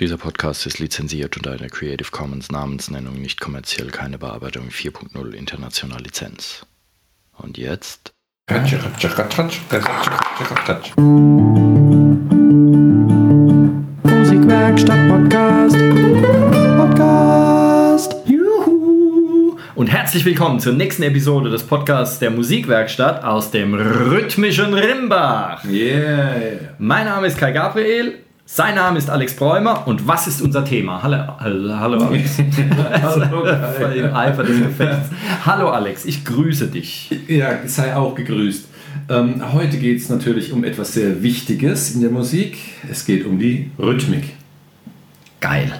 Dieser Podcast ist lizenziert unter einer Creative Commons Namensnennung nicht kommerziell keine Bearbeitung 4.0 international Lizenz. Und jetzt? Musikwerkstatt Podcast. Podcast. Juhu. Und herzlich willkommen zur nächsten Episode des Podcasts der Musikwerkstatt aus dem rhythmischen Rimbach. Yeah. Mein Name ist Kai Gabriel. Sein Name ist Alex Bräumer und was ist unser Thema? Hallo, hallo, hallo Alex. Hallo, im Eifer des Gefechts. Hallo Alex, ich grüße dich. Ja, sei auch gegrüßt. Ähm, heute geht es natürlich um etwas sehr Wichtiges in der Musik. Es geht um die Rhythmik. Geil.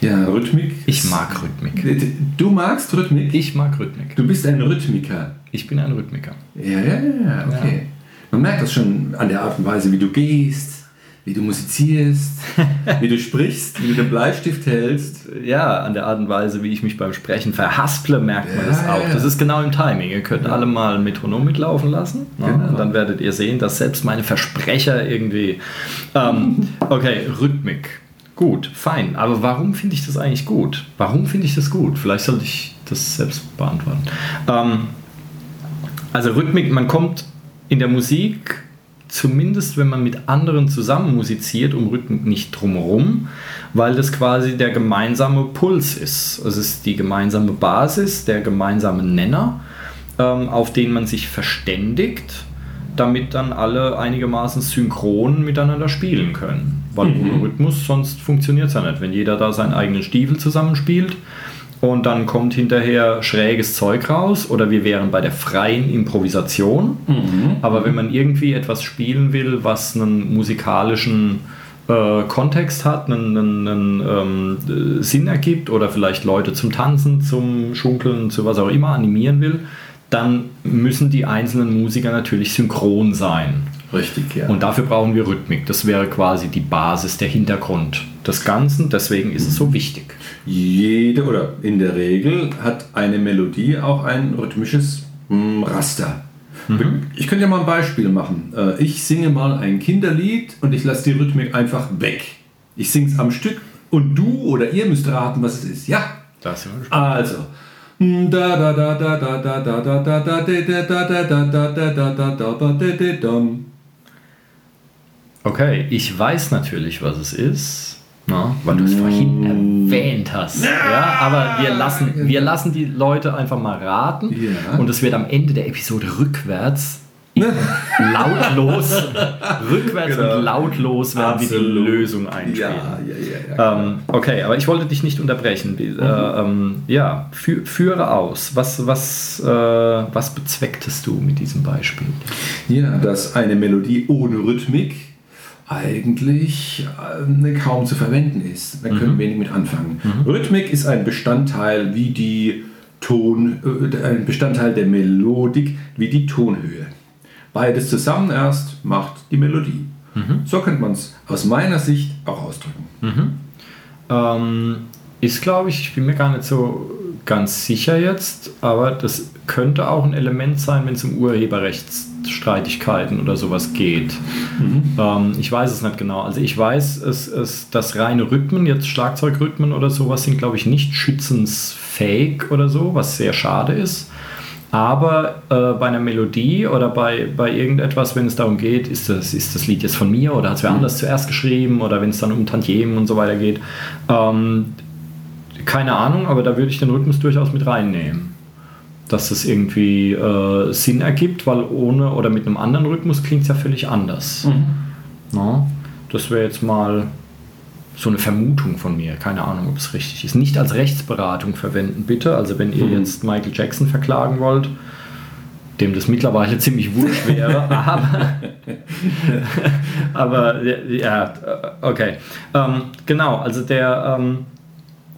Ja, Rhythmik. Ich mag Rhythmik. Du magst Rhythmik? Ich mag Rhythmik. Du bist ein Rhythmiker. Ich bin ein Rhythmiker. Ja, ja, ja, okay. Man merkt das schon an der Art und Weise, wie du gehst, wie du musizierst, wie du sprichst, wie du den Bleistift hältst. Ja, an der Art und Weise, wie ich mich beim Sprechen verhasple, merkt man Ja, das auch. ja. Das ist genau im Timing. Ihr könnt alle mal ein Metronom mitlaufen lassen. Ne? Genau. Und dann werdet ihr sehen, dass selbst meine Versprecher irgendwie. Ähm, okay, Rhythmik. Gut, fein. Aber warum finde ich das eigentlich gut? Warum finde ich das gut? Vielleicht sollte ich das selbst beantworten. Ähm, also Rhythmik, man kommt in der Musik, zumindest wenn man mit anderen zusammen musiziert, um Rhythmik nicht drumherum, weil das quasi der gemeinsame Puls ist. Es ist die gemeinsame Basis, der gemeinsame Nenner, ähm, auf den man sich verständigt, damit dann alle einigermaßen synchron miteinander spielen können. Weil ohne Rhythmus sonst funktioniert es ja nicht. Wenn jeder da seinen eigenen Stiefel zusammenspielt, und dann kommt hinterher schräges Zeug raus oder wir wären bei der freien Improvisation. Aber wenn man irgendwie etwas spielen will, was einen musikalischen äh, Kontext hat, einen, einen, einen ähm, äh, Sinn ergibt oder vielleicht Leute zum Tanzen, zum Schunkeln, zu was auch immer animieren will, dann müssen die einzelnen Musiker natürlich synchron sein. Richtig, ja. Und dafür brauchen wir Rhythmik. Das wäre quasi die Basis, der Hintergrund des Ganzen. Deswegen ist es so wichtig. Jede oder in der Regel hat eine Melodie auch ein rhythmisches Raster. Mhm. Ich könnte ja mal ein Beispiel machen. Ich singe mal ein Kinderlied und ich lasse die Rhythmik einfach weg. Ich singe es am Stück und du oder ihr müsst raten, was es ist. Ja. Das also. Okay, ich weiß natürlich, was es ist na, weil du es vorhin erwähnt hast. Ja, aber wir lassen, wir lassen die Leute einfach mal raten Ja. und es wird am Ende der Episode rückwärts lautlos, rückwärts Genau. und lautlos werden wir die. Lösung einspielen. Ja, ja, ja, ja. Ähm, okay, aber ich wollte dich nicht unterbrechen. Wie- Äh, ähm, ja, fü führe aus. Was, was, äh, was bezwecktest du mit diesem Beispiel? Ja, dass eine Melodie ohne Rhythmik eigentlich äh, kaum zu verwenden ist. Da können wir wenig mit anfangen. Rhythmik ist ein Bestandteil wie die Ton, äh, ein Bestandteil der Melodik wie die Tonhöhe. Beides zusammen erst macht die Melodie. So könnte man es aus meiner Sicht auch ausdrücken. Ähm, ist, glaube ich, ich bin mir gar nicht so ganz sicher jetzt, aber das könnte auch ein Element sein, wenn es um Urheberrechtsstreitigkeiten oder sowas geht. Ähm, ich weiß es nicht genau. Also ich weiß, es, es, dass reine Rhythmen, jetzt Schlagzeugrhythmen oder sowas, sind, glaube ich, nicht schützensfähig oder so, was sehr schade ist. Aber äh, bei einer Melodie oder bei, bei irgendetwas, wenn es darum geht, ist das, ist das Lied jetzt von mir oder hat es wer anders zuerst geschrieben oder wenn es dann um Tantiemen und so weiter geht, ähm, keine Ahnung, aber da würde ich den Rhythmus durchaus mit reinnehmen. Dass das irgendwie äh, Sinn ergibt, weil ohne oder mit einem anderen Rhythmus klingt es ja völlig anders. Na, das wäre jetzt mal so eine Vermutung von mir. Keine Ahnung, ob es richtig ist. Nicht als Rechtsberatung verwenden, bitte. Also wenn ihr jetzt Michael Jackson verklagen wollt, dem das mittlerweile ziemlich wurscht wäre, aber, aber ja, okay. Ähm, genau, also der, ähm,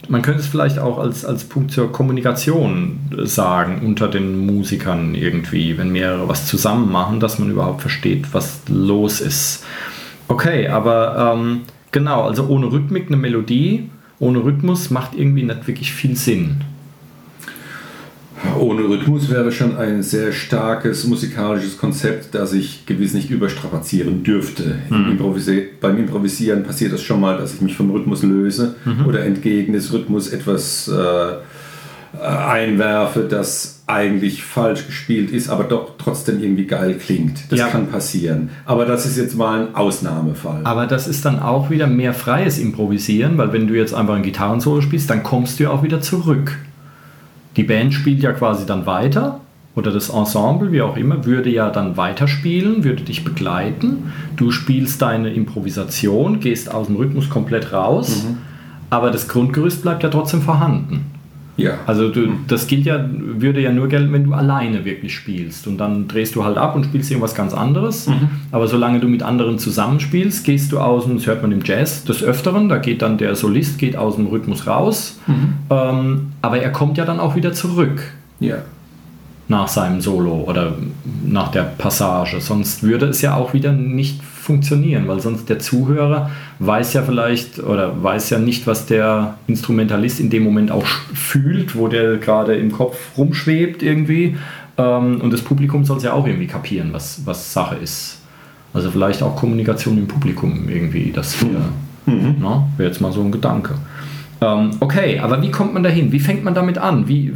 man könnte es vielleicht auch als, als Punkt zur Kommunikation sagen unter den Musikern irgendwie, wenn mehrere was zusammen machen, dass man überhaupt versteht, was los ist. Okay, aber ähm, genau, also ohne Rhythmik eine Melodie, ohne Rhythmus macht irgendwie nicht wirklich viel Sinn. Ohne Rhythmus wäre schon ein sehr starkes musikalisches Konzept, das ich gewiss nicht überstrapazieren dürfte. Mhm. Improvisi beim Improvisieren passiert das schon mal, dass ich mich vom Rhythmus löse mhm. oder entgegen des Rhythmus etwas äh, einwerfe, das eigentlich falsch gespielt ist, aber doch trotzdem irgendwie geil klingt. Das ja. kann passieren. Aber das ist jetzt mal ein Ausnahmefall. Aber das ist dann auch wieder mehr freies Improvisieren, weil wenn du jetzt einfach ein Gitarrensolo spielst, dann kommst du ja auch wieder zurück. Die Band spielt ja quasi dann weiter oder das Ensemble, wie auch immer, würde ja dann weiterspielen, würde dich begleiten. Du spielst deine Improvisation, gehst aus dem Rhythmus komplett raus, mhm. aber das Grundgerüst bleibt ja trotzdem vorhanden. Ja. Also du, das gilt ja, würde ja nur gelten, wenn du alleine wirklich spielst. Und dann drehst du halt ab und spielst irgendwas ganz anderes. Mhm. Aber solange du mit anderen zusammenspielst, gehst du aus dem, das hört man im Jazz des Öfteren, da geht dann der Solist geht aus dem Rhythmus raus. Mhm. Ähm, aber er kommt ja dann auch wieder zurück. Ja nach seinem Solo oder nach der Passage. Sonst würde es ja auch wieder nicht funktionieren, weil sonst der Zuhörer weiß ja vielleicht oder weiß ja nicht, was der Instrumentalist in dem Moment auch fühlt, wo der gerade im Kopf rumschwebt irgendwie. Ähm, und das Publikum soll es ja auch irgendwie kapieren, was, was Sache ist. Also vielleicht auch Kommunikation im Publikum irgendwie, das wäre mhm. wär jetzt mal so ein Gedanke. Ähm, okay, aber wie kommt man dahin? Wie fängt man damit an? Wie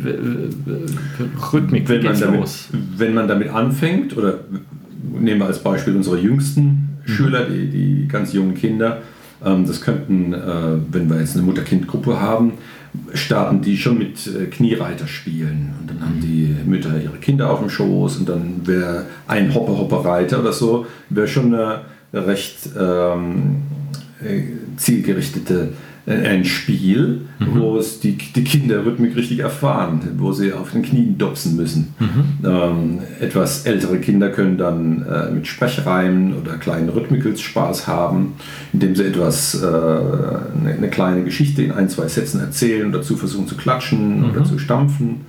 Rhythmik, wenn man, damit, los? wenn man damit anfängt, oder nehmen wir als Beispiel unsere jüngsten mhm. Schüler, die, die ganz jungen Kinder, ähm, das könnten, äh, wenn wir jetzt eine Mutter-Kind-Gruppe haben, starten die schon mit äh, Kniereiter spielen. Und dann haben die Mütter ihre Kinder auf dem Schoß und dann wäre ein Hoppe-Hoppe-Reiter oder so, wäre schon eine recht ähm, äh, zielgerichtete ein Spiel, mhm. wo es die, die Kinder Rhythmik richtig erfahren, wo sie auf den Knien dopsen müssen. Mhm. Ähm, etwas ältere Kinder können dann äh, mit Sprechreimen oder kleinen Rhythmicals Spaß haben, indem sie etwas, äh, eine, eine, kleine Geschichte in ein, zwei Sätzen erzählen und dazu versuchen zu klatschen mhm. oder zu stampfen.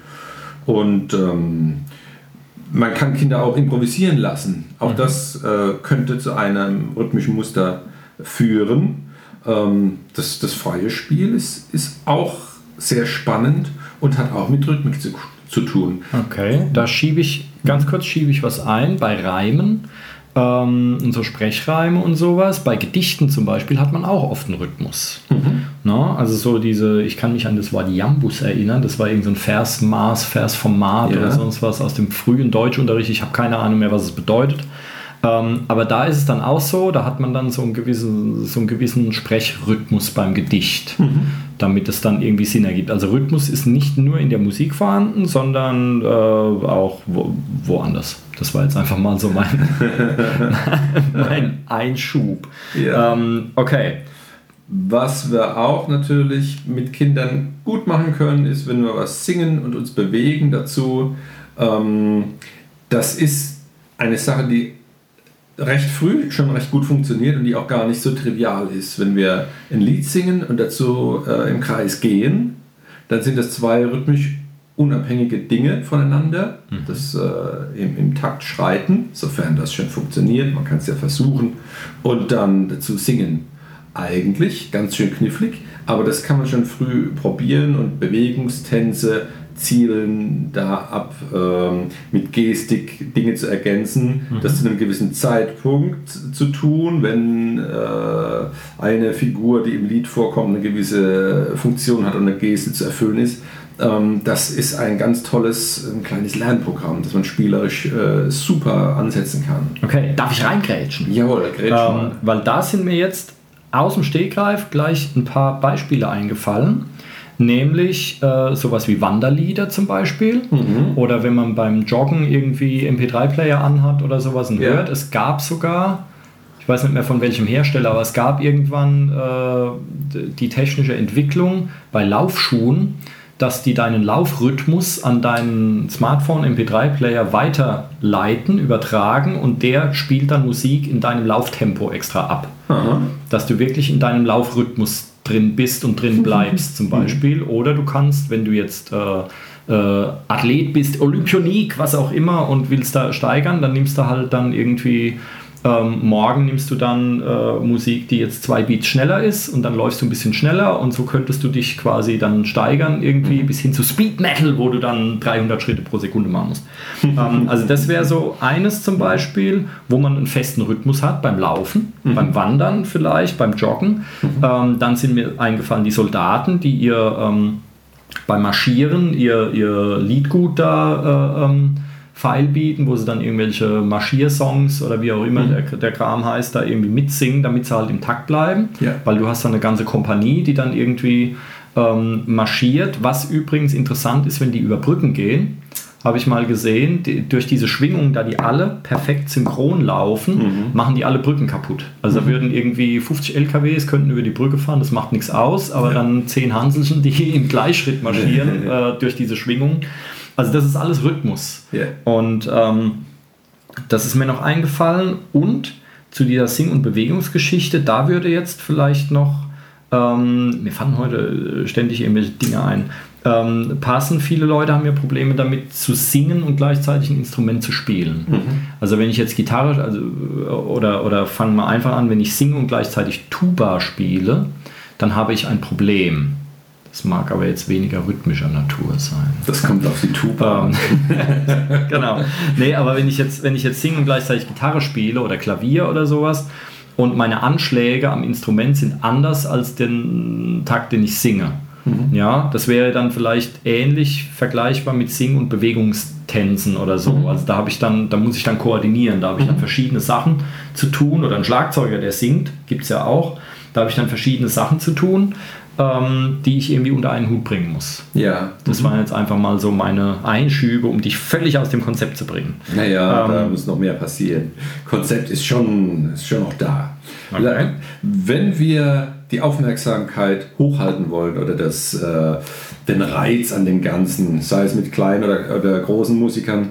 Und ähm, man kann Kinder auch improvisieren lassen. Auch mhm. das äh, könnte zu einem rhythmischen Muster führen ähm, das, das freie Spiel ist, ist auch sehr spannend und hat auch mit Rhythmik zu, zu tun. Okay, da schiebe ich, ganz kurz schiebe ich was ein. Bei Reimen ähm, und so Sprechreime und sowas, bei Gedichten zum Beispiel hat man auch oft einen Rhythmus. Mhm. Na, also so diese, ich kann mich an das Wort Jambus erinnern, das war irgendein so Versmaß, Versformat ja. oder sonst was aus dem frühen Deutschunterricht. Ich habe keine Ahnung mehr, was es bedeutet. Ähm, aber da ist es dann auch so, da hat man dann so einen gewissen, so einen gewissen Sprechrhythmus beim Gedicht, mhm. damit es dann irgendwie Sinn ergibt. Also Rhythmus ist nicht nur in der Musik vorhanden, sondern äh, auch wo, woanders. Das war jetzt einfach mal so mein, mein Einschub. Ja. Ähm, okay. Was wir auch natürlich mit Kindern gut machen können, ist, wenn wir was singen und uns bewegen dazu. Ähm, das ist eine Sache, die recht früh schon recht gut funktioniert und die auch gar nicht so trivial ist. Wenn wir ein Lied singen und dazu äh, im Kreis gehen, dann sind das zwei rhythmisch unabhängige Dinge voneinander, mhm. das äh, im, im, Takt schreiten, sofern das schon funktioniert, man kann es ja versuchen, und dann dazu singen. Eigentlich ganz schön knifflig, aber das kann man schon früh probieren und Bewegungstänze zielen da ab, ähm, mit Gestik Dinge zu ergänzen, mhm. das zu einem gewissen Zeitpunkt zu tun, wenn äh, eine Figur, die im Lied vorkommt, eine gewisse Funktion hat und eine Geste zu erfüllen ist. Ähm, das ist ein ganz tolles ein kleines Lernprogramm, das man spielerisch äh, super ansetzen kann. Okay, darf ich reingrätschen? Jawohl, grätschen ähm. Weil da sind mir jetzt aus dem Stegreif gleich ein paar Beispiele eingefallen nämlich äh, sowas wie Wanderlieder zum Beispiel mhm. oder wenn man beim Joggen irgendwie MP3-Player anhat oder sowas und ja. hört. Es gab sogar, ich weiß nicht mehr von welchem Hersteller, aber es gab irgendwann äh, die technische Entwicklung bei Laufschuhen, dass die deinen Laufrhythmus an deinen Smartphone MP3-Player weiterleiten, übertragen und der spielt dann Musik in deinem Lauftempo extra ab. Aha. Dass du wirklich in deinem Laufrhythmus drin bist und drin bleibst zum Beispiel. Oder du kannst, wenn du jetzt äh, äh, Athlet bist, Olympionik, was auch immer und willst da steigern, dann nimmst du halt dann irgendwie Ähm, morgen nimmst du dann äh, Musik, die jetzt zwei Beats schneller ist und dann läufst du ein bisschen schneller und so könntest du dich quasi dann steigern irgendwie bis hin zu Speed Metal, wo du dann 300 Schritte pro Sekunde machen musst. ähm, also das wäre so eines zum Beispiel, wo man einen festen Rhythmus hat beim Laufen, mhm. beim Wandern vielleicht, beim Joggen. Mhm. Ähm, dann sind mir eingefallen die Soldaten, die ihr ähm, beim Marschieren ihr, ihr Liedgut da äh, ähm, File bieten, wo sie dann irgendwelche Marschiersongs oder wie auch immer mhm. der, der Kram heißt, da irgendwie mitsingen, damit sie halt im Takt bleiben. Ja. Weil du hast dann eine ganze Kompanie, die dann irgendwie ähm, marschiert. Was übrigens interessant ist, wenn die über Brücken gehen, habe ich mal gesehen, die, durch diese Schwingung, da die alle perfekt synchron laufen, mhm. machen die alle Brücken kaputt. Also mhm. da würden irgendwie 50 LKWs könnten über die Brücke fahren, das macht nichts aus, aber ja. dann 10 Hanselchen, die im Gleichschritt marschieren äh, durch diese Schwingung, also das ist alles Rhythmus. Yeah. Und ähm, das ist mir noch eingefallen. Und zu dieser Sing- und Bewegungsgeschichte, da würde jetzt vielleicht noch, ähm, mir fallen heute ständig irgendwelche Dinge ein, ähm, passen. Viele Leute haben ja Probleme damit zu singen und gleichzeitig ein Instrument zu spielen. Mhm. Also wenn ich jetzt Gitarre, also, oder, oder fangen wir einfach an, wenn ich singe und gleichzeitig Tuba spiele, dann habe ich ein Problem. Das mag aber jetzt weniger rhythmischer Natur sein. Das kommt auf die Tuba. Ähm, genau. Nee, aber wenn ich jetzt, wenn ich jetzt singe und gleichzeitig Gitarre spiele oder Klavier oder sowas und meine Anschläge am Instrument sind anders als den Takt, den ich singe. Mhm. Ja, das wäre dann vielleicht ähnlich vergleichbar mit Sing- und Bewegungstänzen oder so. Mhm. Also da habe ich dann, da muss ich dann koordinieren, da habe ich dann mhm. verschiedene Sachen zu tun oder ein Schlagzeuger, der singt, gibt es ja auch. Da habe ich dann verschiedene Sachen zu tun ähm, die ich irgendwie unter einen Hut bringen muss. Ja. Das mhm. waren jetzt einfach mal so meine Einschübe, um dich völlig aus dem Konzept zu bringen. Naja, ähm, da muss noch mehr passieren. Konzept ist schon, ist schon noch da. Okay. Wenn wir die Aufmerksamkeit hochhalten wollen oder das, äh, den Reiz an dem Ganzen, sei es mit kleinen oder, oder großen Musikern,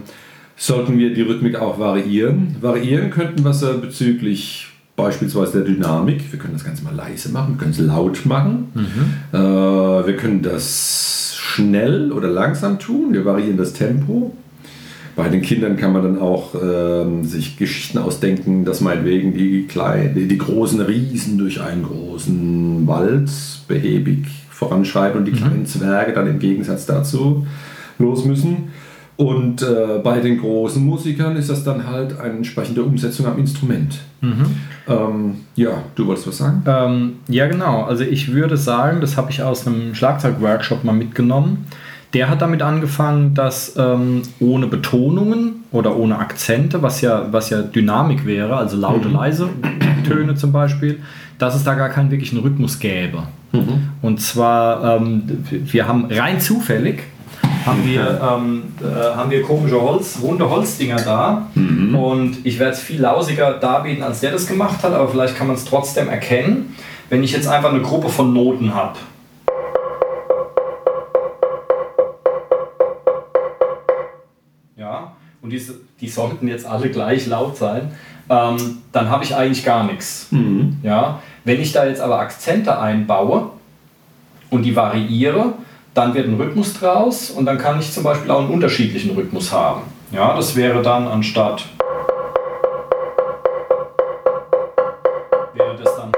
sollten wir die Rhythmik auch variieren. Variieren könnten wir sie bezüglich beispielsweise der Dynamik. Wir können das Ganze mal leise machen, wir können es laut machen. Mhm. Äh, wir können das schnell oder langsam tun. Wir variieren das Tempo. Bei den Kindern kann man dann auch äh, sich Geschichten ausdenken, dass meinetwegen die, kleinen, die, die großen Riesen durch einen großen Wald behäbig voranschreiten und die mhm. kleinen Zwerge dann im Gegensatz dazu los müssen. Und äh, bei den großen Musikern ist das dann halt eine entsprechende Umsetzung am Instrument. Mhm. Ähm, ja, du wolltest was sagen? Ähm, ja, genau. Also ich würde sagen, das habe ich aus einem Schlagzeugworkshop mal mitgenommen. Der hat damit angefangen, dass ähm, ohne Betonungen oder ohne Akzente, was ja, was ja Dynamik wäre, also laute, mhm. leise Töne zum Beispiel, dass es da gar keinen wirklichen Rhythmus gäbe. Mhm. Und zwar, ähm, wir haben rein zufällig haben wir, ähm, äh, haben wir komische Holz, runde Holzdinger da. Mhm. Und ich werde es viel lausiger darbieten, als der das gemacht hat, aber vielleicht kann man es trotzdem erkennen, wenn ich jetzt einfach eine Gruppe von Noten habe. Ja, und die, die sollten jetzt alle gleich laut sein. Ähm, dann habe ich eigentlich gar nichts. Mhm. Ja, wenn ich da jetzt aber Akzente einbaue und die variiere, dann wird ein Rhythmus draus und dann kann ich zum Beispiel auch einen unterschiedlichen Rhythmus haben. Ja, das wäre dann anstatt wäre das dann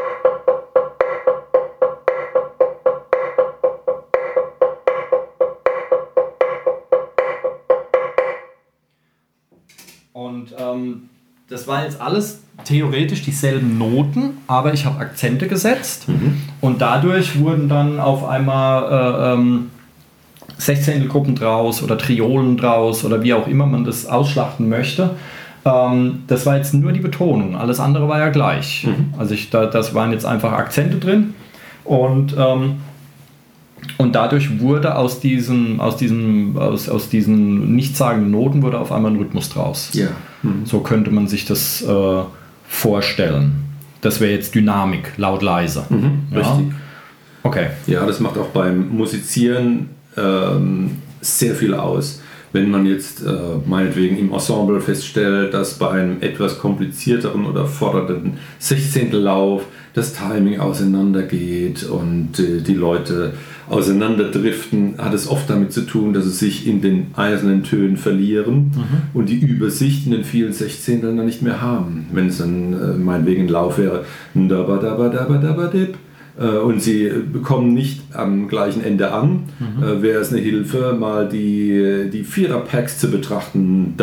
und ähm, das war jetzt alles theoretisch dieselben Noten, aber ich habe Akzente gesetzt mhm. Und dadurch wurden dann auf einmal äh, ähm, Sechzehntelgruppen draus oder Triolen draus oder wie auch immer man das ausschlachten möchte. Ähm, das war jetzt nur die Betonung, alles andere war ja gleich. Mhm. Also ich, da, das waren jetzt einfach Akzente drin und ähm, und dadurch wurde aus diesen, aus diesen, aus, aus diesen nichtssagenden Noten wurde auf einmal ein Rhythmus draus. Ja. Mhm. So könnte man sich das äh, vorstellen. Das wäre jetzt Dynamik, laut leise. Mhm, ja? Richtig. Okay. Ja, das macht auch beim Musizieren ähm, sehr viel aus. Wenn man jetzt äh, meinetwegen im Ensemble feststellt, dass bei einem etwas komplizierteren oder fordernden Sechzehntellauf das Timing auseinandergeht und äh, die Leute auseinanderdriften, hat es oft damit zu tun, dass sie sich in den einzelnen Tönen verlieren mhm. und die Übersicht in den vielen Sechzehnteln dann nicht mehr haben. Wenn es dann äh, meinetwegen ein Lauf wäre, und sie kommen nicht am gleichen Ende an, mhm. äh, wäre es eine Hilfe, mal die, die Vierer-Packs zu betrachten.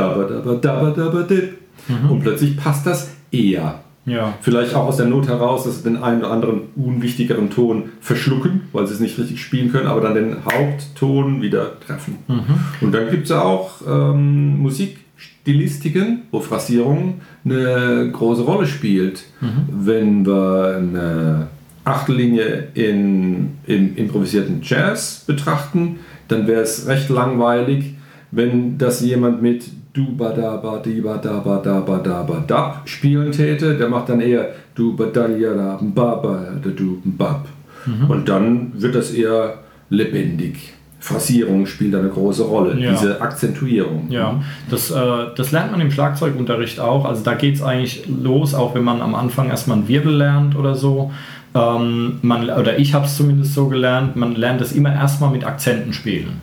Dip. Mhm. Und plötzlich passt das eher. Ja. Vielleicht auch aus der Not heraus, dass sie den einen oder anderen unwichtigeren Ton verschlucken, weil sie es nicht richtig spielen können, aber dann den Hauptton wieder treffen. Mhm. Und dann gibt es auch ähm, Musikstilistiken, wo Phrasierung eine große Rolle spielt. Mhm. Wenn wir eine Achtellinie in, im improvisierten Jazz betrachten, dann wäre es recht langweilig, wenn das jemand mit du ba da ba di ba da ba da ba da ba dab spielen täte, der macht dann eher du ba da ja da ba ba da du bab. Mhm. Und dann wird das eher lebendig. Phrasierung spielt eine große Rolle, ja. diese Akzentuierung. Ja, das, äh, das lernt man im Schlagzeugunterricht auch. Also da geht es eigentlich los, auch wenn man am Anfang erstmal einen Wirbel lernt oder so. Ähm, man, oder ich habe es zumindest so gelernt, man lernt es immer erstmal mit Akzenten spielen.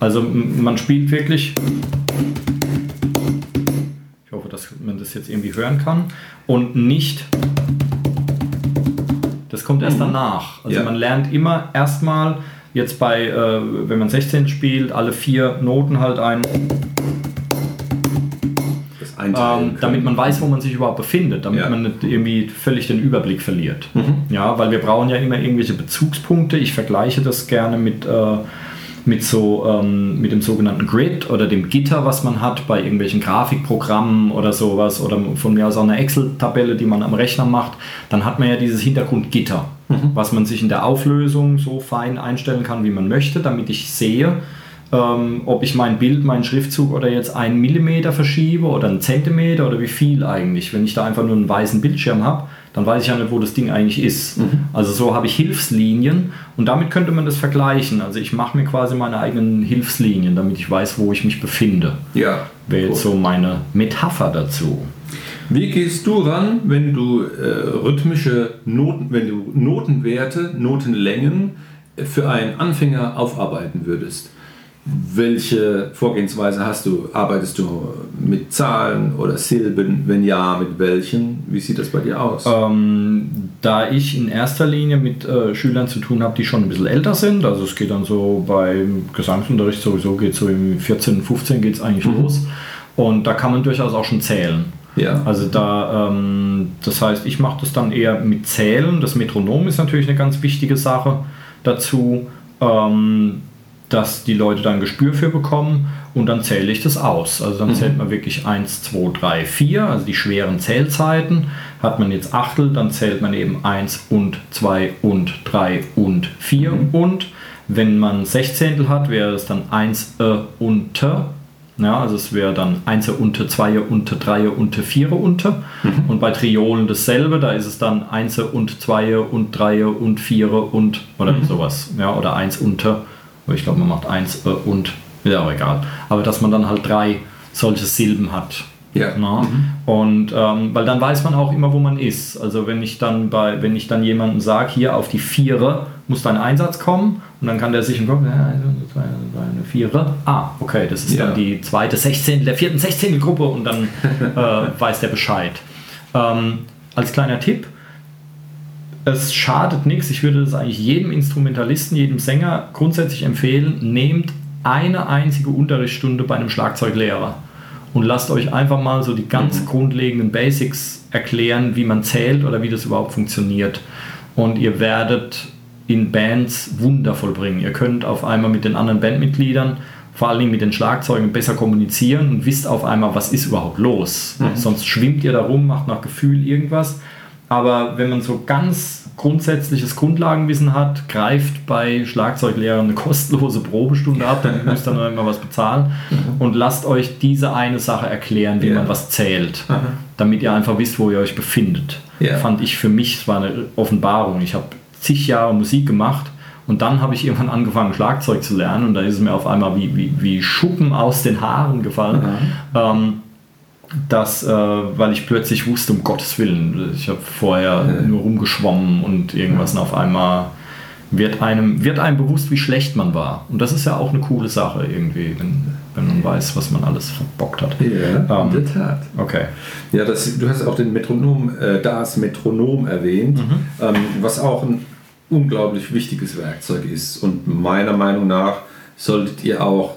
Also man spielt wirklich dass man das jetzt irgendwie hören kann und nicht. Das kommt erst mhm. danach. Also ja. man lernt immer erstmal jetzt bei, äh, wenn man 16 spielt, alle vier Noten halt ein. Ähm, damit man weiß, wo man sich überhaupt befindet, damit ja. man nicht irgendwie völlig den Überblick verliert. Mhm. Ja, weil wir brauchen ja immer irgendwelche Bezugspunkte. Ich vergleiche das gerne mit äh, mit so ähm, mit dem sogenannten Grid oder dem Gitter, was man hat bei irgendwelchen Grafikprogrammen oder sowas oder von mir aus auch eine Excel-Tabelle, die man am Rechner macht, dann hat man ja dieses Hintergrundgitter, mhm. was man sich in der Auflösung so fein einstellen kann, wie man möchte, damit ich sehe, ähm, ob ich mein Bild, meinen Schriftzug oder jetzt einen Millimeter verschiebe oder einen Zentimeter oder wie viel eigentlich. Wenn ich da einfach nur einen weißen Bildschirm habe, dann weiß ich ja nicht, wo das Ding eigentlich ist. Mhm. Also so habe ich Hilfslinien und damit könnte man das vergleichen. Also ich mache mir quasi meine eigenen Hilfslinien, damit ich weiß, wo ich mich befinde. Ja. Wäre jetzt so meine Metapher dazu. Wie gehst du ran, wenn du äh, rhythmische Noten, wenn du Notenwerte, Notenlängen für einen Anfänger aufarbeiten würdest? Welche Vorgehensweise hast du? Arbeitest du mit Zahlen oder Silben? Wenn ja, mit welchen? Wie sieht das bei dir aus? Ähm, da ich in erster Linie mit äh, Schülern zu tun habe, die schon ein bisschen älter sind, also es geht dann so beim Gesangsunterricht sowieso, geht so im 14, 15 geht es eigentlich mhm. los. Und da kann man durchaus auch schon zählen. Ja. Also da, ähm, das heißt, ich mache das dann eher mit Zählen. Das Metronom ist natürlich eine ganz wichtige Sache dazu. Ähm, dass die Leute dann Gespür für bekommen und dann zähle ich das aus. Also dann mhm. zählt man wirklich 1, 2, 3, 4, also die schweren Zählzeiten. Hat man jetzt Achtel, dann zählt man eben 1 und 2 und 3 und 4 mhm. und. Wenn man Sechzehntel hat, wäre es dann 1 äh, und ja, also es wäre dann 1 unter, 2 unter, 3 unter, 4 unter. Mhm. Und bei Triolen dasselbe, da ist es dann 1 und 2 und 3 und 4 und oder mhm. sowas. Ja, oder 1 unter ich glaube, man macht eins äh, und, ja, auch egal. Aber dass man dann halt drei solche Silben hat. Ja. Mhm. Und ähm, weil dann weiß man auch immer, wo man ist. Also wenn ich dann bei, wenn ich dann jemandem sage, hier auf die Viere muss dein Einsatz kommen und dann kann der sich im Kopf, ja, eine Viere. Ah, okay, das ist ja. dann die zweite 16, der vierten 16. Gruppe und dann äh, weiß der Bescheid. Ähm, als kleiner Tipp, es schadet nichts. Ich würde das eigentlich jedem Instrumentalisten, jedem Sänger grundsätzlich empfehlen. Nehmt eine einzige Unterrichtsstunde bei einem Schlagzeuglehrer und lasst euch einfach mal so die ganz mhm. grundlegenden Basics erklären, wie man zählt oder wie das überhaupt funktioniert. Und ihr werdet in Bands Wunder vollbringen. Ihr könnt auf einmal mit den anderen Bandmitgliedern, vor allen Dingen mit den Schlagzeugen, besser kommunizieren und wisst auf einmal, was ist überhaupt los. Mhm. Sonst schwimmt ihr da rum, macht nach Gefühl irgendwas. Aber wenn man so ganz grundsätzliches Grundlagenwissen hat, greift bei Schlagzeuglehrern eine kostenlose Probestunde ab, dann müsst ihr dann immer was bezahlen mhm. und lasst euch diese eine Sache erklären, wie ja. man was zählt, Aha. damit ihr einfach wisst, wo ihr euch befindet. Ja. Fand ich für mich, es war eine Offenbarung. Ich habe zig Jahre Musik gemacht und dann habe ich irgendwann angefangen, Schlagzeug zu lernen und da ist es mir auf einmal wie, wie, wie Schuppen aus den Haaren gefallen. Ähm, dass, äh, weil ich plötzlich wusste, um Gottes Willen, ich habe vorher ja. nur rumgeschwommen und irgendwas ja. und auf einmal wird einem, wird einem bewusst, wie schlecht man war. Und das ist ja auch eine coole Sache irgendwie, wenn, wenn man weiß, was man alles verbockt hat. Ja, ähm, in der Tat. Okay. Ja, das, du hast auch den Metronom, äh, das Metronom erwähnt, mhm. ähm, was auch ein unglaublich wichtiges Werkzeug ist. Und meiner Meinung nach solltet ihr auch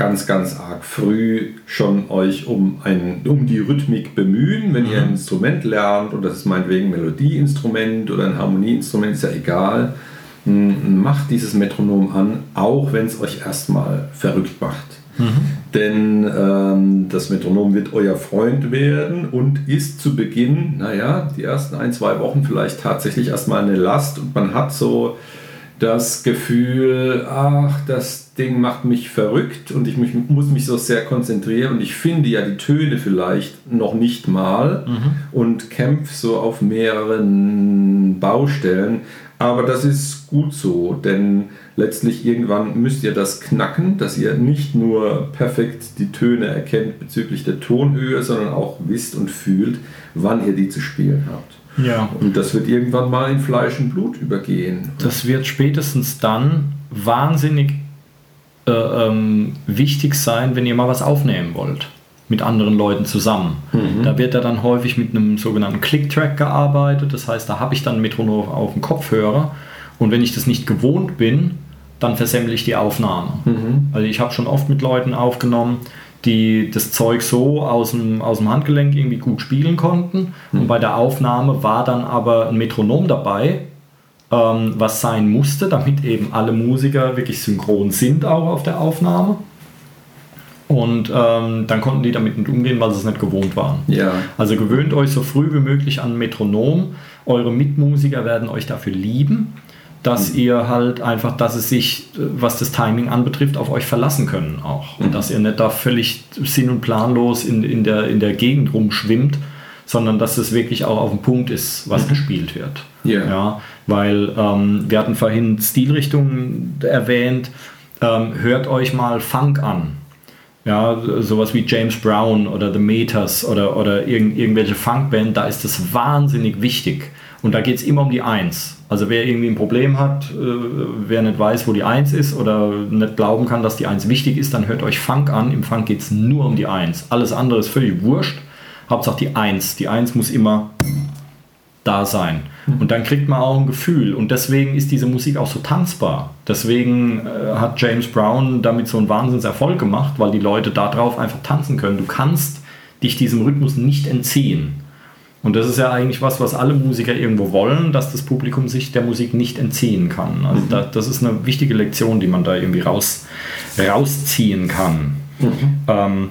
ganz, ganz arg früh schon euch um, ein, um die Rhythmik bemühen, wenn mhm. ihr ein Instrument lernt, und das ist meinetwegen ein Melodieinstrument oder ein Harmonieinstrument, ist ja egal. Macht dieses Metronom an, auch wenn es euch erstmal verrückt macht. Mhm. Denn ähm, das Metronom wird euer Freund werden und ist zu Beginn, naja, die ersten ein, zwei Wochen vielleicht tatsächlich erstmal eine Last und man hat so das Gefühl, ach, das Ding macht mich verrückt und ich mich, muss mich so sehr konzentrieren und ich finde ja die Töne vielleicht noch nicht mal mhm. und kämpfe so auf mehreren Baustellen. Aber das ist gut so, denn letztlich irgendwann müsst ihr das knacken, dass ihr nicht nur perfekt die Töne erkennt bezüglich der Tonhöhe, sondern auch wisst und fühlt, wann ihr die zu spielen habt. Ja. Und das wird irgendwann mal in Fleisch und Blut übergehen. Das wird spätestens dann wahnsinnig äh, ähm, wichtig sein, wenn ihr mal was aufnehmen wollt mit anderen Leuten zusammen. Mhm. Da wird ja dann häufig mit einem sogenannten Click-Track gearbeitet. Das heißt, da habe ich dann ein Metronom auf dem Kopfhörer und wenn ich das nicht gewohnt bin, dann versemmle ich die Aufnahme. Mhm. Also ich habe schon oft mit Leuten aufgenommen, die das Zeug so aus dem, aus dem Handgelenk irgendwie gut spielen konnten. Mhm. Und bei der Aufnahme war dann aber ein Metronom dabei, ähm, was sein musste, damit eben alle Musiker wirklich synchron sind auch auf der Aufnahme. Und ähm, dann konnten die damit nicht umgehen, weil sie es nicht gewohnt waren. Ja. Also gewöhnt euch so früh wie möglich an ein Metronom. Eure Mitmusiker werden euch dafür lieben dass mhm. ihr halt einfach, dass es sich, was das Timing anbetrifft, auf euch verlassen können auch. Und mhm. dass ihr nicht da völlig sinn- und planlos in, in, der, in der Gegend rumschwimmt, sondern dass es wirklich auch auf dem Punkt ist, was mhm. gespielt wird. Yeah. Ja, weil ähm, wir hatten vorhin Stilrichtungen erwähnt. Ähm, hört euch mal Funk an. Ja, sowas wie James Brown oder The Meters oder, oder irgend, irgendwelche Funkband, da ist das wahnsinnig wichtig. Und da geht es immer um die Eins. Also wer irgendwie ein Problem hat, äh, wer nicht weiß, wo die Eins ist oder nicht glauben kann, dass die Eins wichtig ist, dann hört euch Funk an. Im Funk geht es nur um die Eins. Alles andere ist völlig wurscht. Hauptsache die Eins. Die Eins muss immer da sein. Und dann kriegt man auch ein Gefühl. Und deswegen ist diese Musik auch so tanzbar. Deswegen äh, hat James Brown damit so einen Wahnsinnserfolg gemacht, weil die Leute darauf einfach tanzen können. Du kannst dich diesem Rhythmus nicht entziehen. Und das ist ja eigentlich was, was alle Musiker irgendwo wollen, dass das Publikum sich der Musik nicht entziehen kann. Also mhm. da, das ist eine wichtige Lektion, die man da irgendwie raus, rausziehen kann. Mhm. Ähm,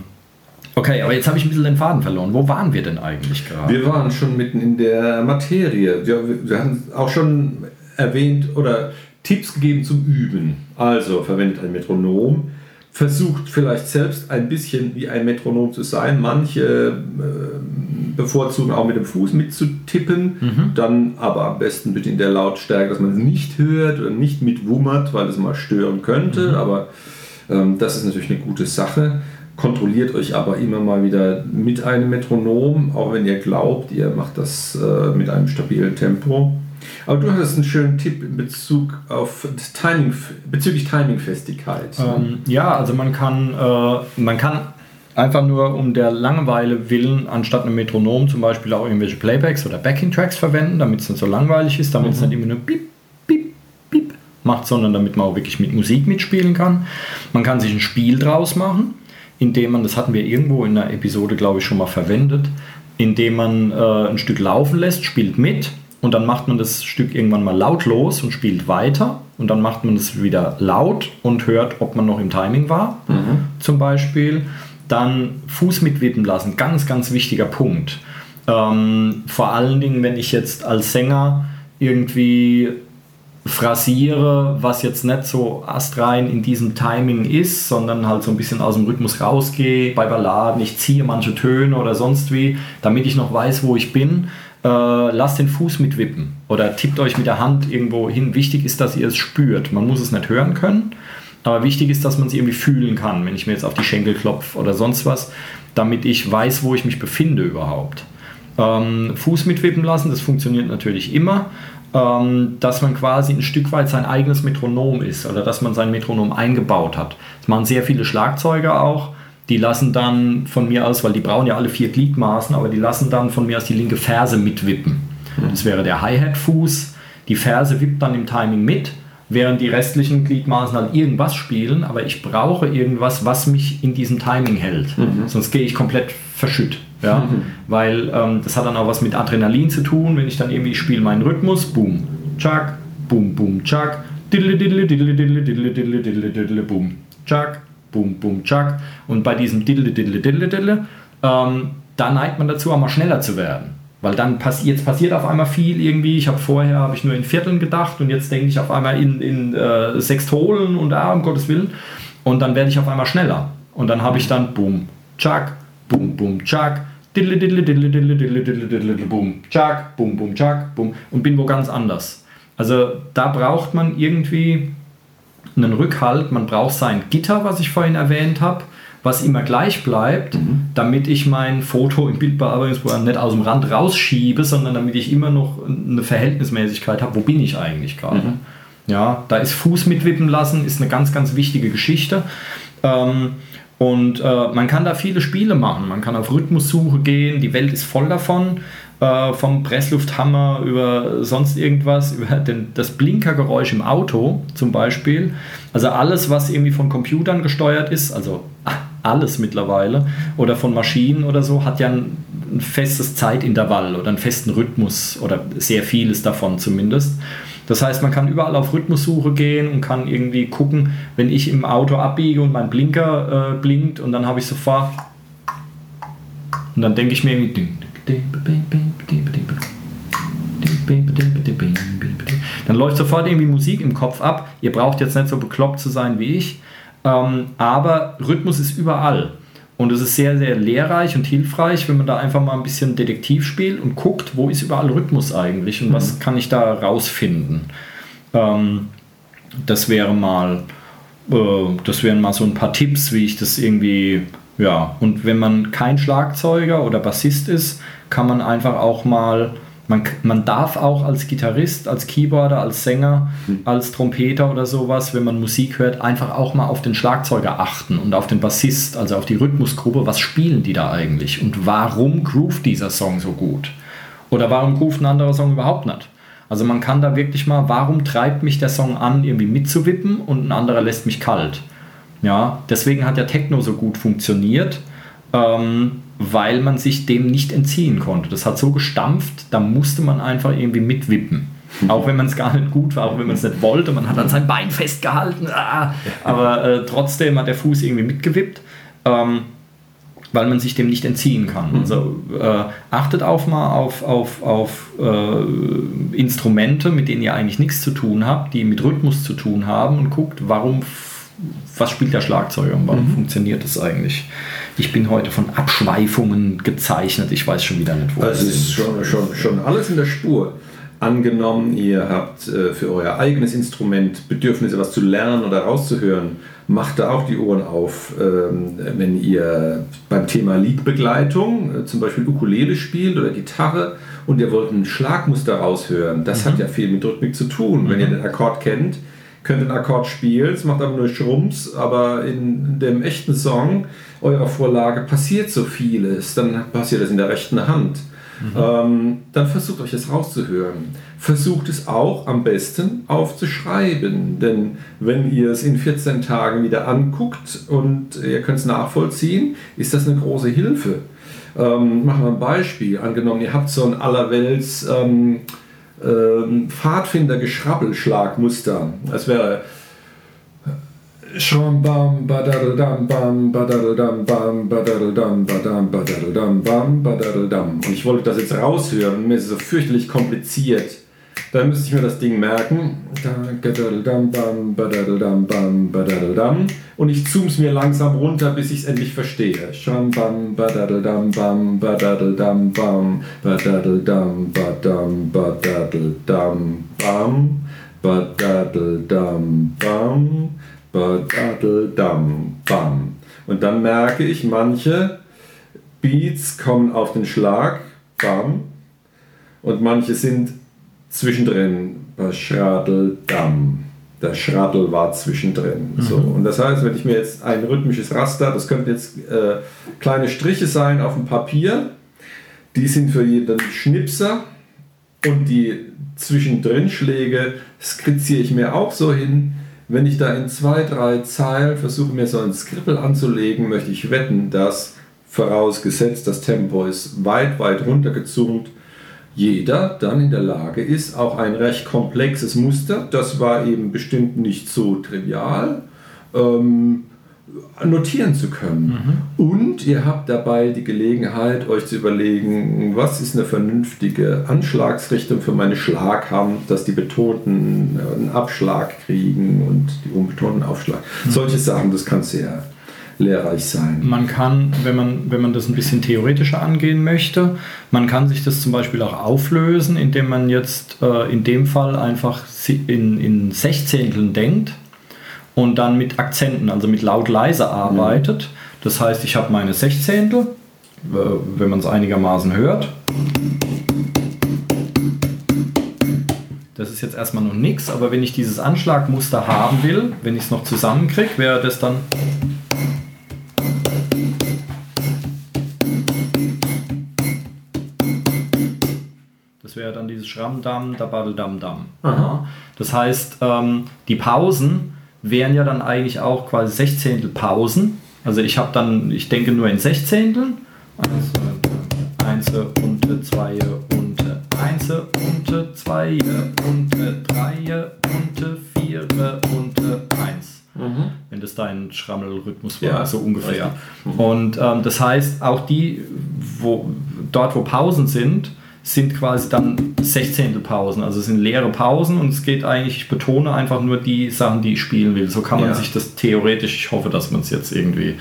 okay, aber jetzt habe ich ein bisschen den Faden verloren. Wo waren wir denn eigentlich gerade? Wir waren schon mitten in der Materie. Wir, wir haben auch schon erwähnt oder Tipps gegeben zum Üben. Also verwendet ein Metronom versucht vielleicht selbst ein bisschen wie ein Metronom zu sein. Manche äh, bevorzugen auch mit dem Fuß mitzutippen, mhm. dann aber am besten bitte in der Lautstärke, dass man es nicht hört oder nicht mitwummert, weil es mal stören könnte. Mhm. Aber ähm, das ist natürlich eine gute Sache. Kontrolliert euch aber immer mal wieder mit einem Metronom, auch wenn ihr glaubt, ihr macht das äh, mit einem stabilen Tempo. Aber du hattest einen schönen Tipp in Bezug auf Timing, bezüglich Timingfestigkeit. Ähm, ja, also man kann, äh, man kann einfach nur um der Langeweile willen, anstatt einem Metronom zum Beispiel auch irgendwelche Playbacks oder Backing-Tracks verwenden, damit es nicht so langweilig ist, damit mhm. es nicht immer nur piep, piep, piep macht, sondern damit man auch wirklich mit Musik mitspielen kann. Man kann sich ein Spiel draus machen, indem man, das hatten wir irgendwo in einer Episode, glaube ich, schon mal verwendet, indem man äh, ein Stück laufen lässt, spielt mit und dann macht man das Stück irgendwann mal lautlos und spielt weiter und dann macht man es wieder laut und hört, ob man noch im Timing war, mhm. zum Beispiel. Dann Fuß mitwippen lassen, ganz, ganz wichtiger Punkt. Ähm, vor allen Dingen, wenn ich jetzt als Sänger irgendwie phrasiere, was jetzt nicht so astrein in diesem Timing ist, sondern halt so ein bisschen aus dem Rhythmus rausgehe, bei Balladen, ich ziehe manche Töne oder sonst wie, damit ich noch weiß, wo ich bin äh, lasst den Fuß mitwippen oder tippt euch mit der Hand irgendwo hin. Wichtig ist, dass ihr es spürt. Man muss es nicht hören können, Aber wichtig ist, dass man sie irgendwie fühlen kann, wenn ich mir jetzt auf die Schenkel klopfe oder sonst was, damit ich weiß, wo ich mich befinde überhaupt. Ähm, Fuß mitwippen lassen, das funktioniert natürlich immer. Ähm, dass man quasi ein Stück weit sein eigenes Metronom ist oder dass man sein Metronom eingebaut hat. Das machen sehr viele Schlagzeuger auch die lassen dann von mir aus, weil die brauchen ja alle vier Gliedmaßen, aber die lassen dann von mir aus die linke Ferse mitwippen. Mhm. Das wäre der Hi-Hat-Fuß. Die Ferse wippt dann im Timing mit, während die restlichen Gliedmaßen dann irgendwas spielen, aber ich brauche irgendwas, was mich in diesem Timing hält. Mhm. Sonst gehe ich komplett verschütt. Ja? Mhm. Weil ähm, das hat dann auch was mit Adrenalin zu tun, wenn ich dann irgendwie spiele meinen Rhythmus, boom, chuck, boom, boom, chuck, boom, chuck, boom, boom, chuck. Und bei diesem diddle, diddle, diddle, diddle, ähm, da neigt man dazu, einmal schneller zu werden. Weil dann pass jetzt passiert auf einmal viel irgendwie. Ich habe vorher habe ich nur in Vierteln gedacht und jetzt denke ich auf einmal in, in äh, Sextolen und ah, um Gottes Willen. Und dann werde ich auf einmal schneller. Und dann habe ich dann boom, chuck, boom, boom, chuck, diddle, diddle, diddle, diddle, diddle, diddle, diddle, boom, chuck, boom, boom, chuck, boom und bin wo ganz anders. Also da braucht man irgendwie einen Rückhalt, man braucht sein Gitter, was ich vorhin erwähnt habe, was immer gleich bleibt, mhm. damit ich mein Foto im Bildbearbeitungsprogramm nicht aus dem Rand rausschiebe, sondern damit ich immer noch eine Verhältnismäßigkeit habe, wo bin ich eigentlich gerade. Mhm. Ja, da ist Fuß mitwippen lassen, ist eine ganz, ganz wichtige Geschichte. Ähm, und äh, man kann da viele Spiele machen. Man kann auf Rhythmussuche gehen, die Welt ist voll davon. Äh, vom Presslufthammer über sonst irgendwas, über den, das Blinkergeräusch im Auto zum Beispiel. Also alles, was irgendwie von Computern gesteuert ist, also alles mittlerweile, oder von Maschinen oder so, hat ja ein, ein festes Zeitintervall oder einen festen Rhythmus oder sehr vieles davon zumindest. Das heißt, man kann überall auf Rhythmussuche gehen und kann irgendwie gucken, wenn ich im Auto abbiege und mein Blinker äh, blinkt und dann habe ich sofort und dann denke ich mir irgendwie dann läuft sofort irgendwie Musik im Kopf ab. Ihr braucht jetzt nicht so bekloppt zu sein wie ich, ähm, aber Rhythmus ist überall. Und es ist sehr, sehr lehrreich und hilfreich, wenn man da einfach mal ein bisschen Detektiv spielt und guckt, wo ist überall Rhythmus eigentlich und mhm. was kann ich da rausfinden. Ähm, das wäre mal, äh, das wären mal so ein paar Tipps, wie ich das irgendwie, ja. Und wenn man kein Schlagzeuger oder Bassist ist, kann man einfach auch mal man, man darf auch als Gitarrist, als Keyboarder, als Sänger, mhm. als Trompeter oder sowas, wenn man Musik hört, einfach auch mal auf den Schlagzeuger achten und auf den Bassist, also auf die Rhythmusgruppe. Was spielen die da eigentlich und warum groovt dieser Song so gut? Oder warum groovt ein anderer Song überhaupt nicht? Also man kann da wirklich mal, warum treibt mich der Song an, irgendwie mitzuwippen und ein anderer lässt mich kalt? Ja, deswegen hat ja Techno so gut funktioniert. Ähm, weil man sich dem nicht entziehen konnte. Das hat so gestampft, da musste man einfach irgendwie mitwippen. Auch wenn man es gar nicht gut war, auch wenn man es nicht wollte, man hat dann sein Bein festgehalten, ah, aber äh, trotzdem hat der Fuß irgendwie mitgewippt, ähm, weil man sich dem nicht entziehen kann. Mhm. Also äh, achtet auch mal auf, auf, auf äh, Instrumente, mit denen ihr eigentlich nichts zu tun habt, die mit Rhythmus zu tun haben und guckt, warum was spielt der Schlagzeuger und warum mhm. funktioniert das eigentlich? Ich bin heute von Abschweifungen gezeichnet. Ich weiß schon wieder nicht, wo also es ist. Schon, schon, schon alles in der Spur. Angenommen, ihr habt äh, für euer eigenes Instrument Bedürfnisse, was zu lernen oder rauszuhören, macht da auch die Ohren auf. Ähm, wenn ihr beim Thema Liedbegleitung äh, zum Beispiel Ukulele spielt oder Gitarre und ihr wollt ein Schlagmuster raushören, das mhm. hat ja viel mit Rhythmik zu tun. Mhm. Wenn ihr den Akkord kennt, könnt einen Akkord spielen, es macht aber nur Schrumps, aber in dem echten Song eurer Vorlage passiert so vieles, dann passiert es in der rechten Hand. Mhm. Ähm, dann versucht euch das rauszuhören. Versucht es auch am besten aufzuschreiben, denn wenn ihr es in 14 Tagen wieder anguckt und ihr könnt es nachvollziehen, ist das eine große Hilfe. Ähm, machen wir ein Beispiel. Angenommen, ihr habt so ein allerwelts ähm, ähm, Pfadfinder-Geschrabbelschlagmuster. Das wäre Schon bam badadadam bam badadadam bam badadadam badam badadadam bam badadadam. Und ich wollte das jetzt raushören, mir ist es so fürchterlich kompliziert. Dann müsste ich mir das Ding merken. Und ich zoome es mir langsam runter, bis ich es endlich verstehe. Und dann merke ich, manche Beats kommen auf den Schlag, bam, und manche sind zwischendrin, Schradel, dam. Der Schradel war zwischendrin. Mhm. So. Und das heißt, wenn ich mir jetzt ein rhythmisches Raster, das könnten jetzt äh, kleine Striche sein auf dem Papier, die sind für jeden Schnipser und die zwischendrin Schläge skizziere ich mir auch so hin. Wenn ich da in zwei, drei Zeilen versuche, mir so ein Skribbel anzulegen, möchte ich wetten, dass vorausgesetzt das Tempo ist weit, weit runtergezoomt, jeder dann in der Lage ist, auch ein recht komplexes Muster, das war eben bestimmt nicht so trivial, ähm, notieren zu können. Mhm. Und ihr habt dabei die Gelegenheit, euch zu überlegen, was ist eine vernünftige Anschlagsrichtung für meine Schlaghand, dass die Betonten einen Abschlag kriegen und die Unbetonten Aufschlag. Mhm. Solche Sachen, das kann sehr lehrreich sein. Man kann, wenn man, wenn man das ein bisschen theoretischer angehen möchte, man kann sich das zum Beispiel auch auflösen, indem man jetzt äh, in dem Fall einfach in, in Sechzehnteln denkt und dann mit Akzenten, also mit laut-leise arbeitet. Mhm. Das heißt, ich habe meine Sechzehntel, äh, wenn man es einigermaßen hört. Das ist jetzt erstmal noch nichts, aber wenn ich dieses Anschlagmuster haben will, wenn ich es noch zusammenkriege, wäre das dann dieses Schrammdamm, Dabadeldam-Dam. Das heißt, ähm, die Pausen wären ja dann eigentlich auch quasi Sechzehntel Pausen. Also ich habe dann, ich denke nur in Sechzehnteln. Eins, und zwei und eins und zwei und drei und vier und eins. Mhm. Wenn das dein Schrammelrhythmus war, ja, so ungefähr. Mhm. Und ähm, das heißt, auch die, wo, dort wo Pausen sind, sind quasi dann Sechzehntelpausen, also es sind leere Pausen und es geht eigentlich, ich betone einfach nur die Sachen, die ich spielen will. So kann man ja. sich das theoretisch, ich hoffe, dass man es jetzt irgendwie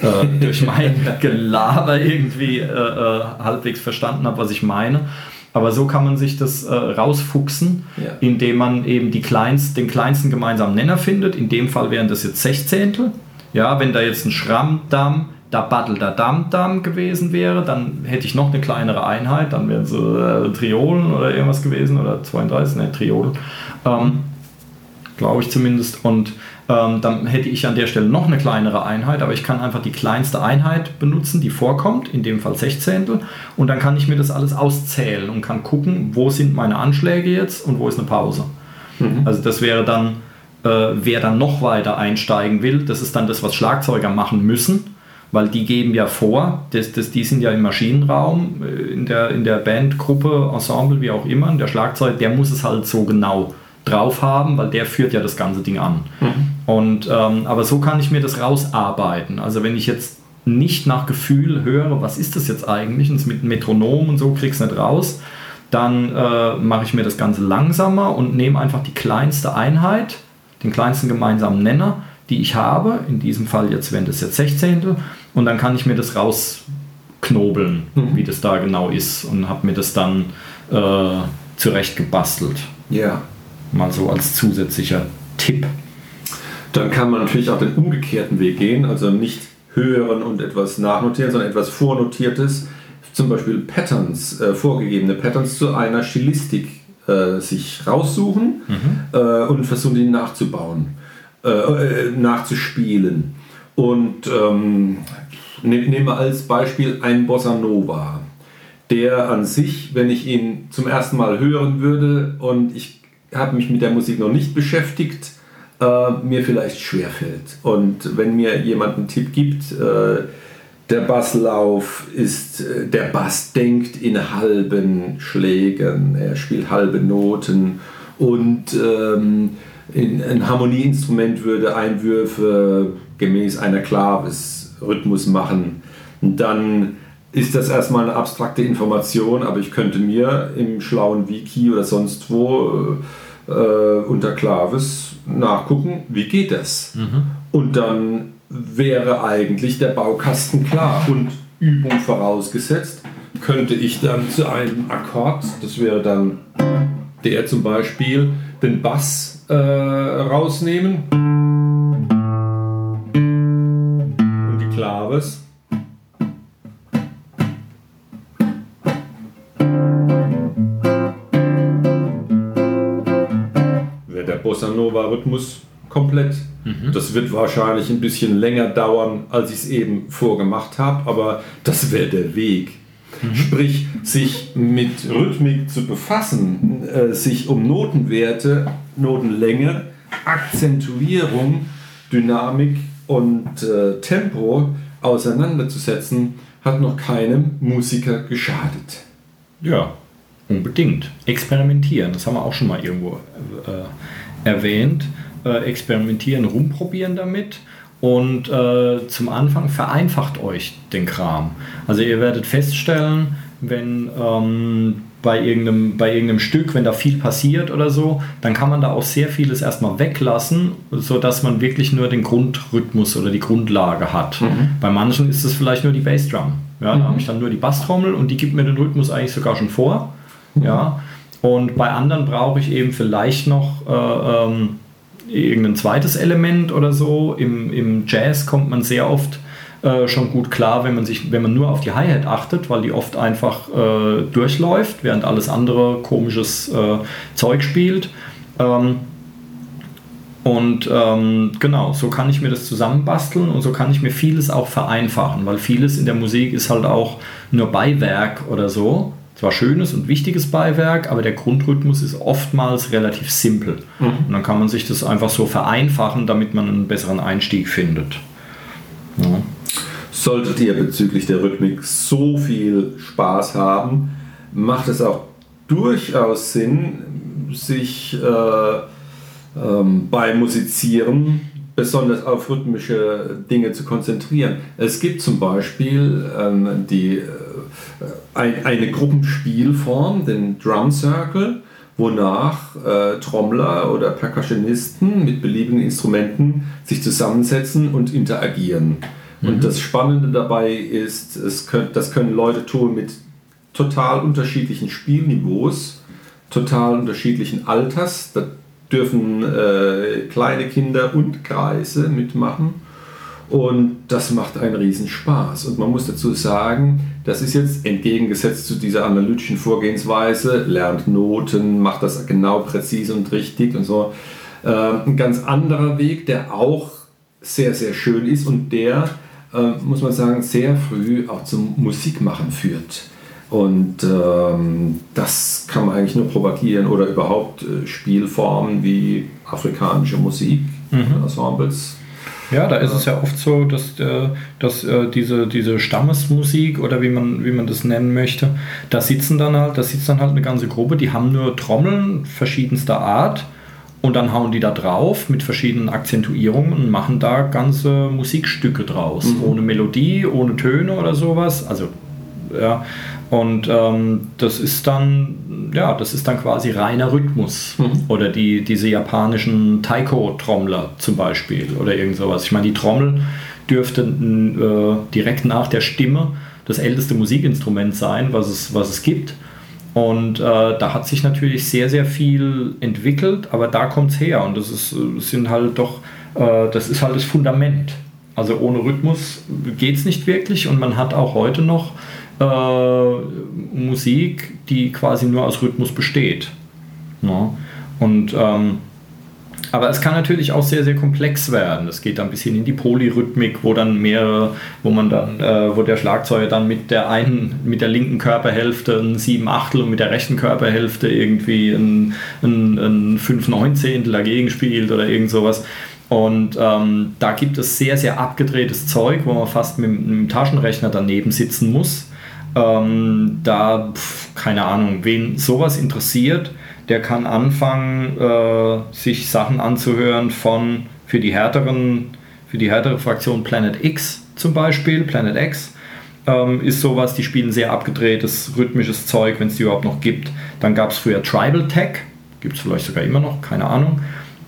äh, durch mein Gelaber irgendwie äh, äh, halbwegs verstanden hat, was ich meine. Aber so kann man sich das äh, rausfuchsen, ja. indem man eben die kleinst, den kleinsten gemeinsamen Nenner findet. In dem Fall wären das jetzt Sechzehntel. Ja, wenn da jetzt ein Schrammdamm da Battle da Dam Dam gewesen wäre, dann hätte ich noch eine kleinere Einheit, dann wären so äh, Triolen oder irgendwas gewesen oder 32, ne, Triolen, ähm, glaube ich zumindest. Und ähm, dann hätte ich an der Stelle noch eine kleinere Einheit, aber ich kann einfach die kleinste Einheit benutzen, die vorkommt, in dem Fall Sechzehntel, und dann kann ich mir das alles auszählen und kann gucken, wo sind meine Anschläge jetzt und wo ist eine Pause. Mhm. Also das wäre dann, äh, wer dann noch weiter einsteigen will, das ist dann das, was Schlagzeuger machen müssen weil die geben ja vor, dass, dass die sind ja im Maschinenraum, äh, in der, in der Bandgruppe, Ensemble, wie auch immer, der Schlagzeug, der muss es halt so genau drauf haben, weil der führt ja das ganze Ding an. Mhm. Und, ähm, aber so kann ich mir das rausarbeiten. Also wenn ich jetzt nicht nach Gefühl höre, was ist das jetzt eigentlich, und mit Metronom und so kriegst du nicht raus, dann äh, mache ich mir das Ganze langsamer und nehme einfach die kleinste Einheit, den kleinsten gemeinsamen Nenner, die ich habe. In diesem Fall jetzt wären das jetzt Sechzehntel und dann kann ich mir das rausknobeln, mhm. wie das da genau ist und habe mir das dann äh, zurecht gebastelt. Ja. Mal so als zusätzlicher Tipp. Dann kann man natürlich auch den umgekehrten Weg gehen, also nicht hören und etwas nachnotieren, sondern etwas Vornotiertes, zum Beispiel Patterns, äh, vorgegebene Patterns zu einer Stilistik äh, sich raussuchen mhm. äh, und versuchen, die nachzubauen, äh, äh, nachzuspielen. Und ähm, nehmen wir als Beispiel einen Bossa Nova, der an sich, wenn ich ihn zum ersten Mal hören würde und ich habe mich mit der Musik noch nicht beschäftigt, äh, mir vielleicht schwerfällt. Und wenn mir jemand einen Tipp gibt, äh, der Basslauf ist, äh, der Bass denkt in halben Schlägen, er spielt halbe Noten und ähm, ein Harmonieinstrument würde Einwürfe gemäß einer Klavis-Rhythmus machen. dann ist das erstmal eine abstrakte Information, aber ich könnte mir im schlauen Wiki oder sonst wo äh, unter Klavis nachgucken, wie geht das? Mhm. Und dann wäre eigentlich der Baukasten klar und Übung vorausgesetzt, könnte ich dann zu einem Akkord, das wäre dann der zum Beispiel, den Bass äh, rausnehmen Genres. Wäre der Bossa Nova Rhythmus komplett. Mhm. Das wird wahrscheinlich ein bisschen länger dauern, als ich es eben vorgemacht habe, aber das wäre der Weg. Mhm. Sprich, sich mit Rhythmik zu befassen, äh, sich um Notenwerte, Notenlänge, Akzentuierung, Dynamik und äh, Tempo auseinanderzusetzen, hat noch keinem Musiker geschadet. Ja, unbedingt. Experimentieren, das haben wir auch schon mal irgendwo äh, erwähnt. Äh, experimentieren, rumprobieren damit und äh, zum Anfang vereinfacht euch den Kram. Also ihr werdet feststellen, wenn ähm, bei, irgendeinem, bei irgendeinem Stück, wenn da viel passiert oder so, dann kann man da auch sehr vieles erstmal weglassen, sodass man wirklich nur den Grundrhythmus oder die Grundlage hat. Mhm. Bei manchen ist es vielleicht nur die Bassdrum. Ja, mhm. Da habe ich dann nur die Basstrommel und die gibt mir den Rhythmus eigentlich sogar schon vor. Mhm. Ja. Und bei anderen brauche ich eben vielleicht noch äh, ähm, irgendein zweites Element oder so. Im, im Jazz kommt man sehr oft äh, schon gut klar, wenn man, sich, wenn man nur auf die Hi-Hat achtet, weil die oft einfach äh, durchläuft, während alles andere komisches äh, Zeug spielt. Ähm, und ähm, genau, so kann ich mir das zusammenbasteln und so kann ich mir vieles auch vereinfachen, weil vieles in der Musik ist halt auch nur Beiwerk oder so zwar schönes und wichtiges Beiwerk, aber der Grundrhythmus ist oftmals relativ simpel. Mhm. Und dann kann man sich das einfach so vereinfachen, damit man einen besseren Einstieg findet. Ja. Solltet ihr bezüglich der Rhythmik so viel Spaß haben, macht es auch durchaus Sinn, sich äh, ähm, beim Musizieren besonders auf rhythmische Dinge zu konzentrieren. Es gibt zum Beispiel ähm, die äh, ein, eine Gruppenspielform, den Drum Circle, wonach äh, Trommler oder Percussionisten mit beliebigen Instrumenten sich zusammensetzen und interagieren. Mhm. Und das Spannende dabei ist, es könnt, das können Leute tun mit total unterschiedlichen Spielniveaus, total unterschiedlichen Alters. Da dürfen äh, kleine Kinder und Kreise mitmachen. Und das macht einen Riesenspaß. Und man muss dazu sagen, das ist jetzt entgegengesetzt zu dieser analytischen Vorgehensweise, lernt Noten, macht das genau präzise und richtig und so. Äh, ein ganz anderer Weg, der auch sehr, sehr schön ist und der, muss man sagen, sehr früh auch zum Musikmachen führt. Und ähm, das kann man eigentlich nur propagieren oder überhaupt äh, Spielformen wie afrikanische Musik, mhm. Ensembles ja, da ist es ja oft so, dass, äh, dass äh, diese, diese Stammesmusik oder wie man, wie man das nennen möchte, da sitzen dann halt, da sitzt dann halt eine ganze Gruppe, die haben nur Trommeln verschiedenster Art und dann hauen die da drauf mit verschiedenen Akzentuierungen und machen da ganze Musikstücke draus. Mhm. Ohne Melodie, ohne Töne oder sowas. Also, ja. Und ähm, das ist dann, ja, das ist dann quasi reiner Rhythmus. Mhm. Oder die, diese japanischen Taiko-Trommler zum Beispiel oder irgend sowas. Ich meine, die Trommel dürfte äh, direkt nach der Stimme das älteste Musikinstrument sein, was es, was es gibt. Und äh, da hat sich natürlich sehr, sehr viel entwickelt, aber da kommt es her. Und das ist, sind halt doch, äh, das ist halt das Fundament. Also ohne Rhythmus geht es nicht wirklich und man hat auch heute noch äh, Musik, die quasi nur aus Rhythmus besteht. Ja. Und ähm, aber es kann natürlich auch sehr, sehr komplex werden. Es geht dann ein bisschen in die Polyrhythmik, wo dann mehrere, wo man dann, äh, wo der Schlagzeuger dann mit der einen, mit der linken Körperhälfte ein sieben Achtel und mit der rechten Körperhälfte irgendwie ein, ein, ein fünf Neunzehntel dagegen spielt oder irgend sowas. Und ähm, da gibt es sehr, sehr abgedrehtes Zeug, wo man fast mit, dem Taschenrechner daneben sitzen muss ähm, da, pf, keine Ahnung, wen sowas interessiert, der kann anfangen, äh, sich Sachen anzuhören von für die härteren, für die härtere Fraktion Planet X zum Beispiel, Planet X. Ähm, ist sowas, die spielen sehr abgedrehtes, rhythmisches Zeug, wenn es die überhaupt noch gibt. Dann gab es früher Tribal Tech, gibt es vielleicht sogar immer noch, keine Ahnung.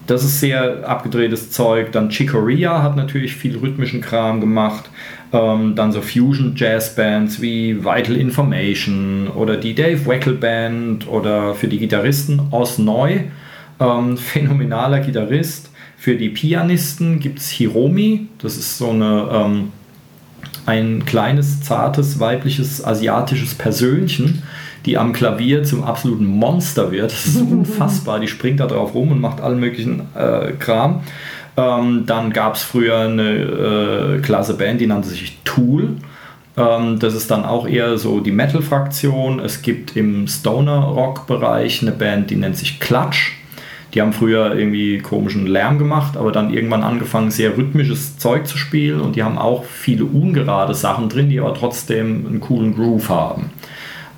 Das ist sehr abgedrehtes Zeug. Dann Chicoria hat natürlich viel rhythmischen Kram gemacht. Ähm, dann so Fusion-Jazz-Bands wie Vital Information oder die Dave Weckel Band oder für die Gitarristen Oz Neu, ähm, phänomenaler Gitarrist. Für die Pianisten gibt es Hiromi, das ist so eine, ähm, ein kleines, zartes, weibliches, asiatisches Persönchen, die am Klavier zum absoluten Monster wird. Das ist unfassbar. Die springt da drauf rum und macht allen möglichen äh, Kram. Ähm, dann gab es früher eine äh, klasse Band, die nannte sich Tool. Ähm, das ist dann auch eher so die Metal-Fraktion. Es gibt im Stoner-Rock-Bereich eine Band, die nennt sich Clutch. Die haben früher irgendwie komischen Lärm gemacht, aber dann irgendwann angefangen, sehr rhythmisches Zeug zu spielen und die haben auch viele ungerade Sachen drin, die aber trotzdem einen coolen Groove haben.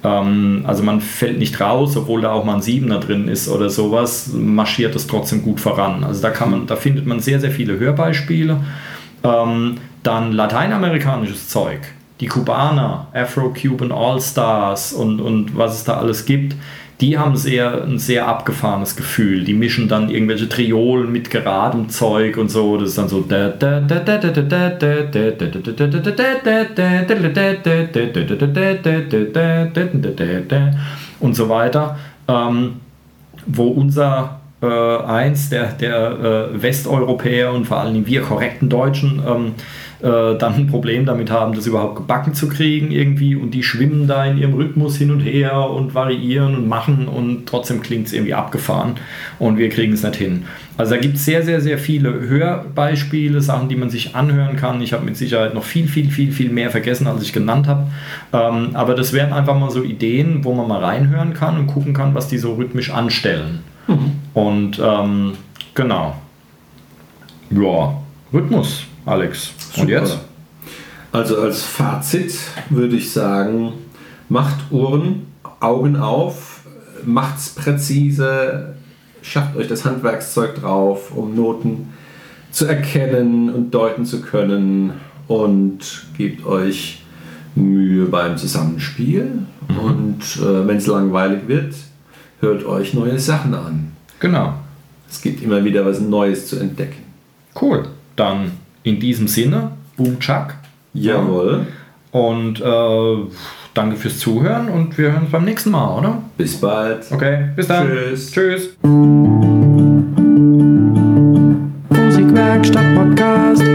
Ähm, also man fällt nicht raus, obwohl da auch mal ein Siebener drin ist oder sowas, marschiert es trotzdem gut voran. Also da kann man, da findet man sehr, sehr viele Hörbeispiele. Ähm, dann lateinamerikanisches Zeug die Kubaner, Afro-Cuban All-Stars und, und was es da alles gibt, die haben sehr, ein sehr abgefahrenes Gefühl. Die mischen dann irgendwelche Triolen mit geradem Zeug und so. Das ist dann so und so weiter. Ähm, wo unser äh, eins der, der äh, Westeuropäer und vor allem wir korrekten Deutschen ähm, äh, dann ein Problem damit haben, das überhaupt gebacken zu kriegen irgendwie und die schwimmen da in ihrem Rhythmus hin und her und variieren und machen und trotzdem klingt es irgendwie abgefahren und wir kriegen es nicht hin. Also da gibt es sehr, sehr, sehr viele Hörbeispiele, Sachen, die man sich anhören kann. Ich habe mit Sicherheit noch viel, viel, viel, viel mehr vergessen, als ich genannt habe. Ähm, aber das wären einfach mal so Ideen, wo man mal reinhören kann und gucken kann, was die so rhythmisch anstellen. Mhm. Und ähm, genau. Ja, Rhythmus. Alex. Super. Und jetzt? Also als Fazit würde ich sagen, macht Ohren, Augen auf, macht's präzise, schafft euch das Handwerkszeug drauf, um Noten zu erkennen und deuten zu können und gebt euch Mühe beim Zusammenspiel. Mhm. Und äh, wenn es langweilig wird, hört euch neue Sachen an. Genau. Es gibt immer wieder was Neues zu entdecken. Cool. Dann in diesem Sinne, Boom Chuck. Jawohl. Und äh, danke fürs Zuhören und wir hören uns beim nächsten Mal, oder? Bis bald. Okay, bis dann. Tschüss. Tschüss. Musikwerkstatt Podcast.